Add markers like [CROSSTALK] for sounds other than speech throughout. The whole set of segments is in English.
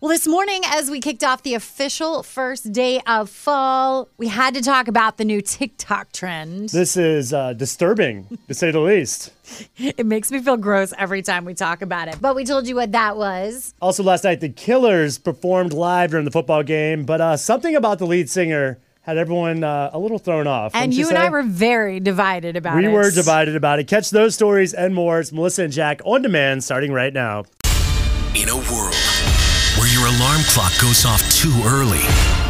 Well, this morning, as we kicked off the official first day of fall, we had to talk about the new TikTok trend. This is uh, disturbing, to say the least. [LAUGHS] It makes me feel gross every time we talk about it. But we told you what that was. Also, last night, the Killers performed live during the football game, but uh, something about the lead singer had everyone uh, a little thrown off. And wouldn't you and? I were very divided about We it. We were divided about it. Catch those stories and more. It's Melissa and Jack on demand starting right now. In a world where your alarm clock goes off too early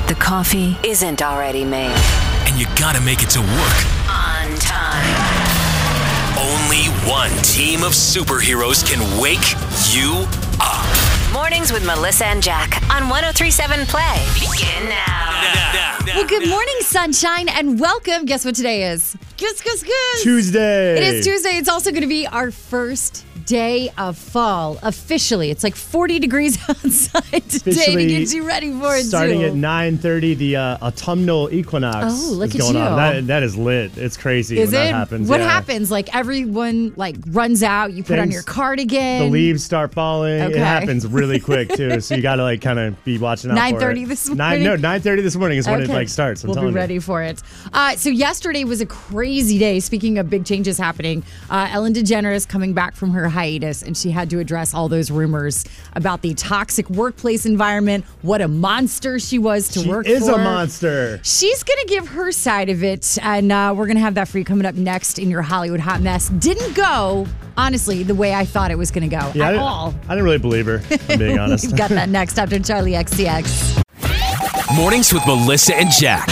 The coffee isn't already made. and you gotta make it to work, On time. only one team of superheroes can wake you up. Mornings with Melissa and Jack on 1037 Play. Begin now. Well, good morning, sunshine, and welcome. Guess what today is? Guess, guess, guess. Tuesday. It is Tuesday. It's also going to be our first day of fall officially. It's like 40 degrees [LAUGHS] outside today to get you ready for it. Starting too. at 9.30, the uh, autumnal equinox Oh, look is at going you. on. That, that is lit. It's crazy Is when it? that happens. what yeah. happens? Like everyone like runs out. You put on your cardigan. The leaves start falling. Okay. It happens really quick too, [LAUGHS] so you got to like kind of be watching out. for 9:30 it. this Nine, no, morning? nine thirty this morning is when it like starts. I'm we'll be telling you. ready for it. Uh, so yesterday was a crazy day. Speaking of big changes happening, uh, Ellen DeGeneres coming back from her hiatus, and she had to address all those rumors about the toxic workplace environment. What a monster she was to She work is for. a monster. She's going to give her side of it, and uh, we're going to have that for you coming up next in your Hollywood Hot Mess. Didn't go, honestly, the way I thought it was going to go Yeah, I at didn't, all. I didn't really believe her. if I'm being [LAUGHS] honest. We've got that next after Charli XCX. Mornings with Melissa and Jack.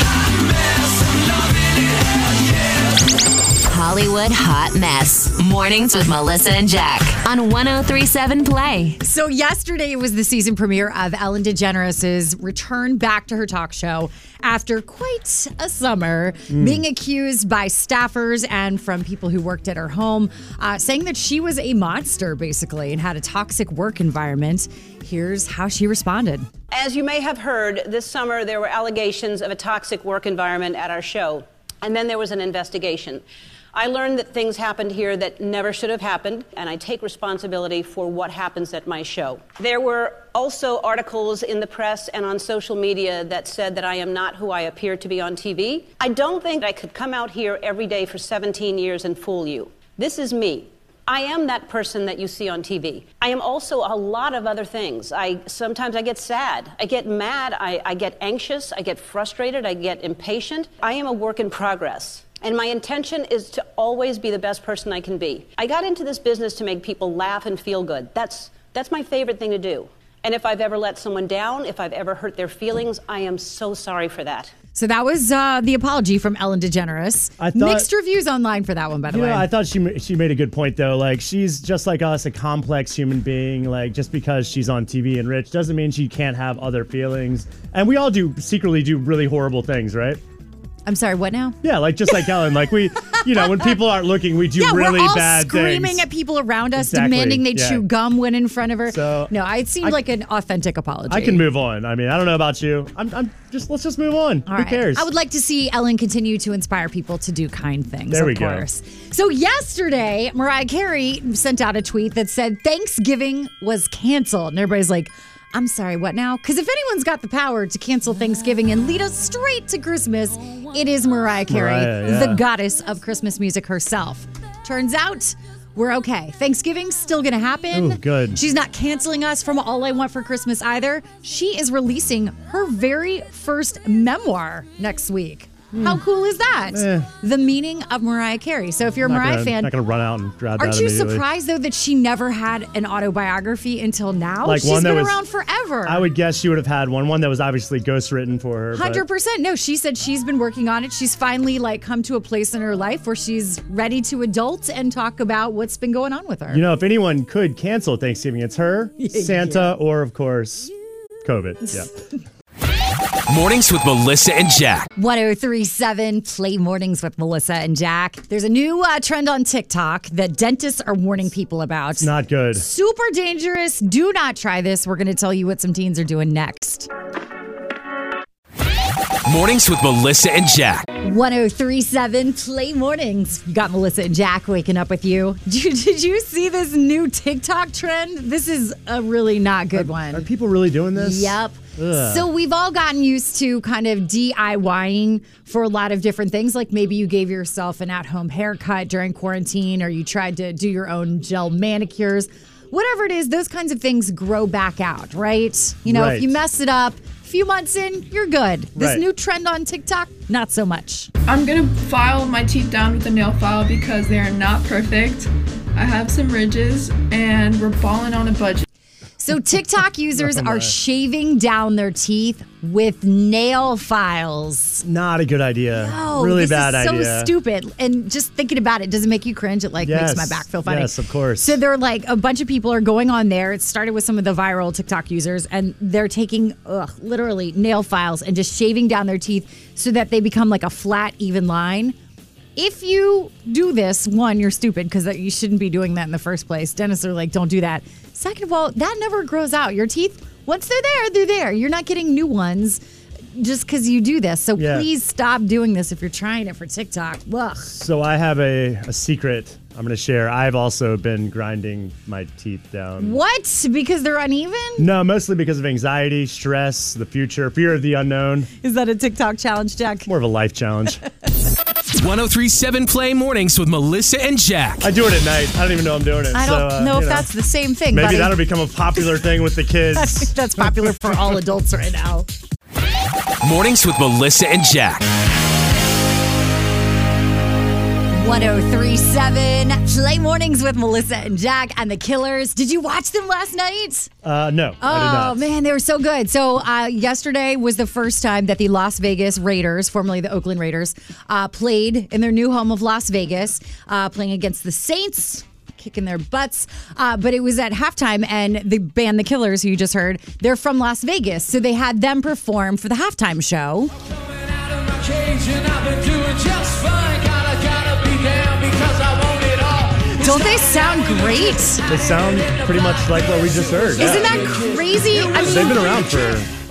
Hollywood Hot Mess. Mornings with Melissa and Jack on 1037 Play. So yesterday was the season premiere of Ellen DeGeneres' return back to her talk show after quite a summer, being accused by staffers and from people who worked at her home, uh, saying that she was a monster basically and had a toxic work environment. Here's how she responded. As you may have heard, this summer there were allegations of a toxic work environment at our show, and then there was an investigation. I learned that things happened here that never should have happened, and I take responsibility for what happens at my show. There were also articles in the press and on social media that said that I am not who I appear to be on TV. I don't think I could come out here every day for 17 years and fool you. This is me. I am that person that you see on TV. I am also a lot of other things. I sometimes I get sad, I get mad, I, I get anxious, I get frustrated, I get impatient. I am a work in progress. And my intention is to always be the best person I can be. I got into this business to make people laugh and feel good. That's that's my favorite thing to do. And if I've ever let someone down, if I've ever hurt their feelings, I am so sorry for that. So that was uh, the apology from Ellen DeGeneres. I thought- Mixed reviews online for that one, by the You way. know, I thought she she made a good point though. Like she's just like us, a complex human being. Like just because she's on TV and rich doesn't mean she can't have other feelings. And we all do secretly do really horrible things, right? I'm sorry, what now? Yeah, like just like Ellen. Like we, you know, when people aren't looking, we do Yeah, really we're all bad screaming things. at people around us, Exactly, demanding they yeah. chew gum when in front of her. So, no, it seemed I- like an authentic apology. I can move on. I mean, I don't know about you. I'm, I'm just let's just move on. All Who right. cares? I would like to see Ellen continue to inspire people to do kind things. There of we go. So yesterday, Mariah Carey sent out a tweet that said Thanksgiving was canceled, and everybody's like. I'm sorry, what now? Because if anyone's got the power to cancel Thanksgiving and lead us straight to Christmas, it is Mariah Carey, Mariah, yeah. the goddess of Christmas music herself. Turns out we're okay. Thanksgiving's still gonna happen. Ooh, good. She's not canceling us from All I Want for Christmas either. She is releasing her very first memoir next week. How cool is that? Hmm. Eh. The meaning of Mariah Carey. So if you're a Mariah gonna, fan, not gonna run out and grab aren't you surprised though that she never had an autobiography until now? Like She's one that been was- around forever. I would guess she would have had one, one that was obviously ghostwritten for her. Hundred percent. No, she said she's been working on it. She's finally like come to a place in her life where she's ready to adult and talk about what's been going on with her. You know, if anyone could cancel Thanksgiving, it's her, [LAUGHS] Santa, or of course, COVID. Yeah. [LAUGHS] Mornings with Melissa and Jack. 1037 Play Mornings with Melissa and Jack. There's a new uh, trend on TikTok that dentists are warning people about. It's Not good. Super dangerous. Do not try this. We're going to tell you what some teens are doing next. Mornings with Melissa and Jack. 1037 Play Mornings. You got Melissa and Jack waking up with you. [LAUGHS] Did, you. did you see this new TikTok trend? This is a really not good one. Are people really doing this? Yep. Ugh. So we've all gotten used to kind of DIYing for a lot of different things. Like maybe you gave yourself an at home haircut during quarantine, or you tried to do your own gel manicures. Whatever it is, those kinds of things grow back out, right? You know, Right. if you mess it up, a few months in, you're good. This Right. new trend on TikTok, not so much. I'm gonna file my teeth down with a nail file because they are not perfect. I have some ridges and we're balling on a budget. So TikTok [LAUGHS] users are shaving down their teeth with nail files. Not a good idea. Oh, really this bad is so idea. stupid. And just thinking about it, does it make you cringe? It like makes my back feel funny. Yes, of course. So they're like a bunch of people are going on there. It started with some of the viral TikTok users, and they're taking ugh, literally nail files and just shaving down their teeth so that they become like a flat, even line. If you do this, one, you're stupid because you shouldn't be doing that in the first place. Dentists are like, don't do that. Second of all, that never grows out. Your teeth, once they're there, they're there. You're not getting new ones just because you do this. So Yeah. please stop doing this if you're trying it for TikTok. Ugh. So I have a, a secret I'm going to share. I've also been grinding my teeth down. What? Because they're uneven? No, mostly because of anxiety, stress, the future, fear of the unknown. Is that a TikTok challenge, Jack? More of a life challenge. [LAUGHS] 1037 Play Mornings with Melissa and Jack. I do it at night. I don't even know I'm doing it. I don't so, uh, know you if that's the same thing. Maybe buddy. that'll become a popular thing with the kids. [LAUGHS] that's popular for all adults right now. Mornings with Melissa and Jack. 1037 Play Mornings with Melissa and Jack and the Killers. Did you watch them last night? Uh, no, I did not. Oh man, they were so good. So uh, yesterday was the first time that the Las Vegas Raiders, formerly the Oakland Raiders, uh, played in their new home of Las Vegas, uh, playing against the Saints. Kicking their butts, uh, but it was at halftime, and the band The Killers, who you just heard, they're from Las Vegas, so they had them perform for the halftime show. Don't they sound great? They sound pretty much like what we just heard. Isn't yeah. that crazy? I mean, They've been around for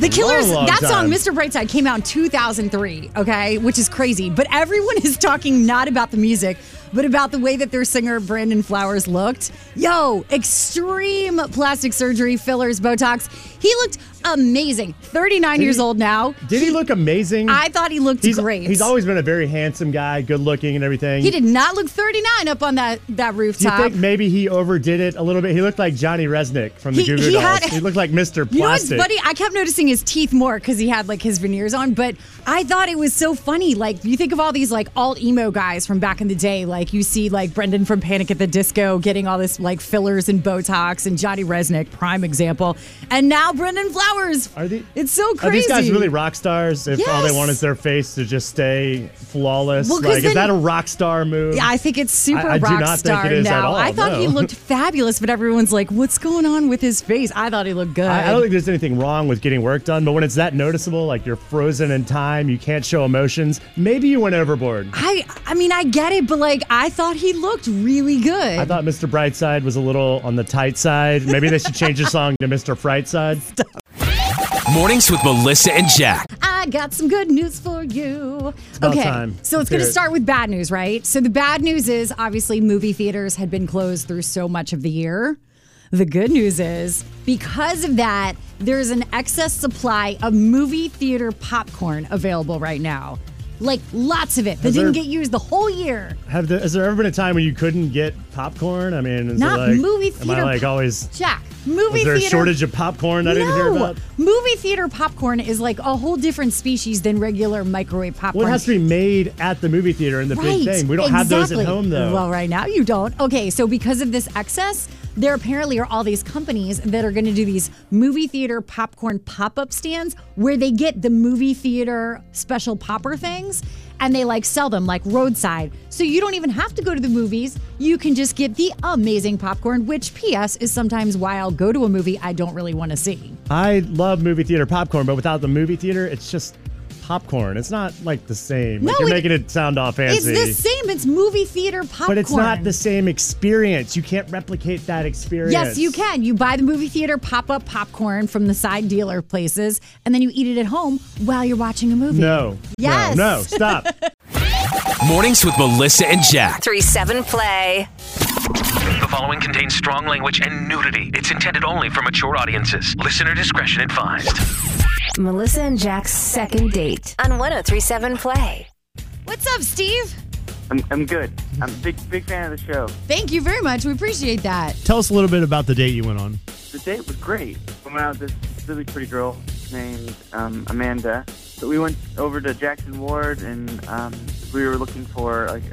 The Killers, long, long that song, time. Mr. Brightside, came out in 2003, okay, which is crazy. But everyone [LAUGHS] is talking not about the music, but about the way that their singer, Brandon Flowers, looked. Yo, extreme plastic surgery, fillers, Botox. He looked amazing. 39 years he- old now. Did he look amazing? I thought he looked he's, great. He's always been a very handsome guy, good looking and everything. He did not look 39 up on that, that Do you think maybe he overdid it a little bit? He looked like Johnny Rzeznik from the He- Goo Goo he Dolls. had- he looked like Mr. You know what's Plastic. funny? I kept noticing his teeth more because he had like his veneers on, but I thought it was so funny. Like you think of all these like all emo guys from back in the day, like you see like Brendon from Panic at the Disco getting all this like fillers and Botox, and Johnny Rzeznik, prime example, and now Brendan Flowers. Are they- It's so crazy. Are these guys really rock stars? If all they want is their face to just stay flawless, Well, like is that a rock star move? Yeah, I think it's super I- I do rock not think star it is at now. all, I thought he looked fabulous, but everyone's like, "What's going on with his face?" I thought he looked good. I, I don't think there's anything wrong with getting work done, but when it's that noticeable, like you're frozen in time, you can't show emotions, maybe you went overboard. I I mean I get it, but like I thought he looked really good. I thought Mr. Brightside was a little on the tight side. Maybe they should change the song to Mr. Frightside. [LAUGHS] Mornings with Melissa and Jack. I got some good news for you. okay, time. so Let's it's going hear to it. start with bad news, right? So the bad news is obviously movie theaters had been closed through so much of the year. The good news is because of that, there's an excess supply of movie theater popcorn available right now. Like lots of it that Has didn't get used the whole year. Have the, has there ever been a time when you couldn't get popcorn? I mean, is Not it like, movie Am I theater like pop- always? Jack, movie Is there theater a shortage of popcorn I didn't hear no, about? movie theater popcorn is like a whole different species than regular microwave popcorn. Well, it has to be made at the movie theater in the big thing. We don't have those at home though. Well, right now you don't. Okay, so because of this excess, there apparently are all these companies that are going to do these movie theater popcorn pop-up stands where they get the movie theater special popper things and they like sell them like roadside. So you don't even have to go to the movies. You can just get the amazing popcorn, which PS is sometimes why I'll go to a movie I don't really want to see. I love movie theater popcorn, but without the movie theater, it's just popcorn. It's not like the same. No, like you're it- making it sound all fancy. It's the same. It's movie theater popcorn. but it's not the same experience. You can't replicate that experience. Yes, you can. You buy the movie theater pop up popcorn from the side dealer places, and then you eat it at home while you're watching a movie. No. Yes. No, no stop. [LAUGHS] Mornings with Melissa and Jack. 3 7 play. The following contains strong language and nudity. It's intended only for mature audiences. Listener discretion advised. Melissa and Jack's second date on 1037 play. What's up, Steve? I'm, I'm good. I'm a big big fan of the show. Thank you very much. We appreciate that. Tell us a little bit about the date you went on. The date was great. I went out with this really pretty girl named um, Amanda. So we went over to Jackson Ward and um, we were looking for like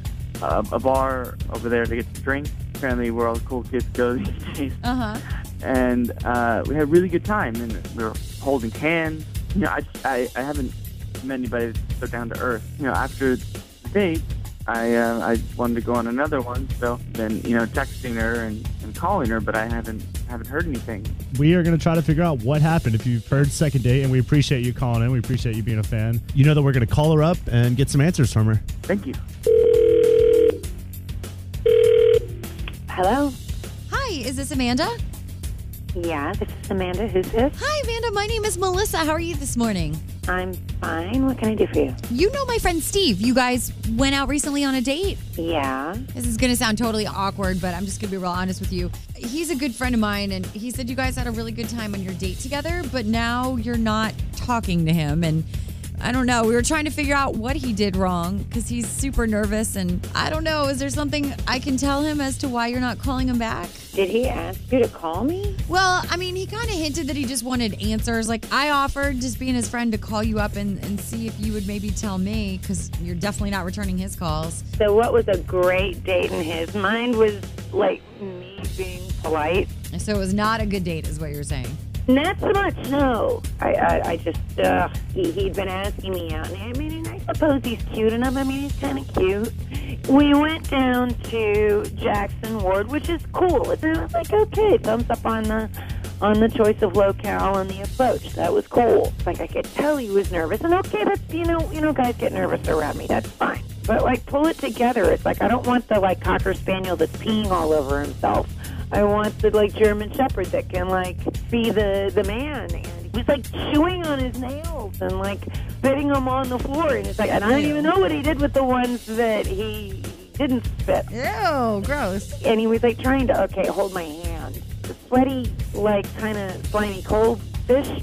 a, a bar over there to get to drink. Apparently, where all the cool kids go these days. Uh huh. And uh, we had a really good time. And we were holding hands. You know, I, I, I haven't met anybody that's so down to earth. You know, after the date, I uh, I wanted to go on another one. So then, you know, texting her and, and calling her, but I haven't haven't heard anything. We are going to try to figure out what happened. If you've heard second date, and we appreciate you calling in, we appreciate you being a fan. You know that we're going to call her up and get some answers from her. Thank you. Hello. Hi, is this Amanda? Yeah, this is Amanda. Who's this? Hi, Amanda. My name is Melissa. How are you this morning? I'm fine. What can I do for you? You know my friend Steve. You guys went out recently on a date. Yeah. This is going to sound totally awkward, but I'm just going to be real honest with you. He's a good friend of mine, and he said you guys had a really good time on your date together, but now you're not talking to him. And I don't know. We were trying to figure out what he did wrong because he's super nervous. And I don't know. Is there something I can tell him as to why you're not calling him back? Did he ask you to call me? Well, I mean, he kind of hinted that he just wanted answers. Like, I offered, just being his friend, to call you up and, and see if you would maybe tell me because you're definitely not returning his calls. So, what was a great date in his mind was like me being polite. So it was not a good date, is what you're saying. Not so much, no. I, I, I just, uh, he, he'd been asking me out, and I mean, I suppose he's cute enough. I mean, he's kind of cute. We went down to Jackson Ward, which is cool. And I was like, okay, thumbs up on the on the choice of locale and the approach. That was cool. Like I could tell he was nervous, and okay, that's you know, you know, guys get nervous around me. That's fine. But like, pull it together. It's like I don't want the like cocker spaniel that's peeing all over himself. I want the like German Shepherd that can like be the the man. And he was like chewing on his nails and like spitting them on the floor. And it's like, and I don't even know what he did with the ones that he, didn't spit. Ew, gross. And he was like trying to okay, hold my hand. The sweaty, like kind of slimy cold fish.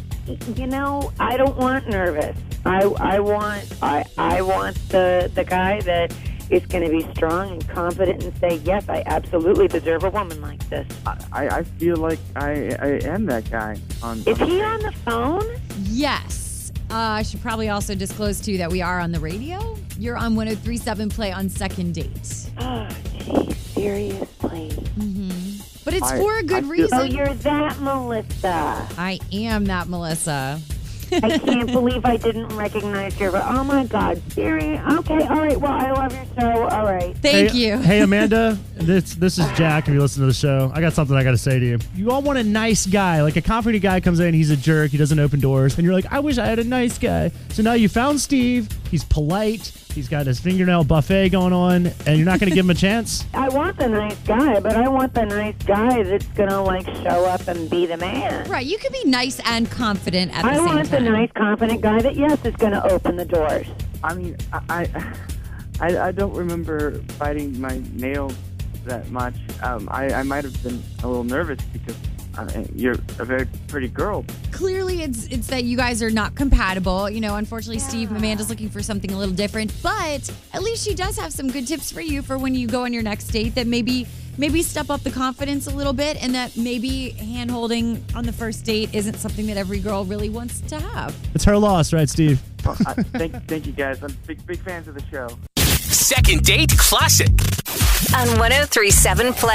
You know, I don't want nervous. I I want I I want the the guy that is going to be strong and confident and say, yes, I absolutely deserve a woman like this. I, I feel like I, I am that guy. On, Is he on the phone? Yes. Uh, I should probably also disclose, too, that we are on the radio. You're on 1037 Play on second date. Oh, geez, seriously. But it's I- for a good I feel- reason. Oh, you're that Melissa. I am that Melissa. [LAUGHS] I can't believe I didn't recognize your. But oh my God, Siri. Okay, all right. Well, I love your show. All right. Thank hey, you. Hey, [LAUGHS] Amanda. This this is Jack. If you listen to the show, I got something I got to say to you. You all want a nice guy, like a confident guy comes in, he's a jerk, he doesn't open doors, and you're like, I wish I had a nice guy. So now you found Steve. He's polite. He's got his fingernail buffet going on, and you're not going to give him a chance. [LAUGHS] I want the nice guy, but I want the nice guy that's gonna like show up and be the man. Right, you can be nice and confident at the I same want the nice, confident guy that yes is gonna open the doors. I mean, I, I, [SIGHS] I, I don't remember biting my nails that much. Um, I, I might have been a little nervous because uh, you're a very pretty girl. Clearly, it's it's that you guys are not compatible. You know, unfortunately, Steve, Amanda's looking for something a little different. But at least she does have some good tips for you for when you go on your next date. That maybe maybe step up the confidence a little bit, and that maybe hand holding on the first date isn't something that every girl really wants to have. It's her loss, right, Steve? Well, I, thank, thank you guys. I'm big, big fans of the show. Second date classic. On 1037 play.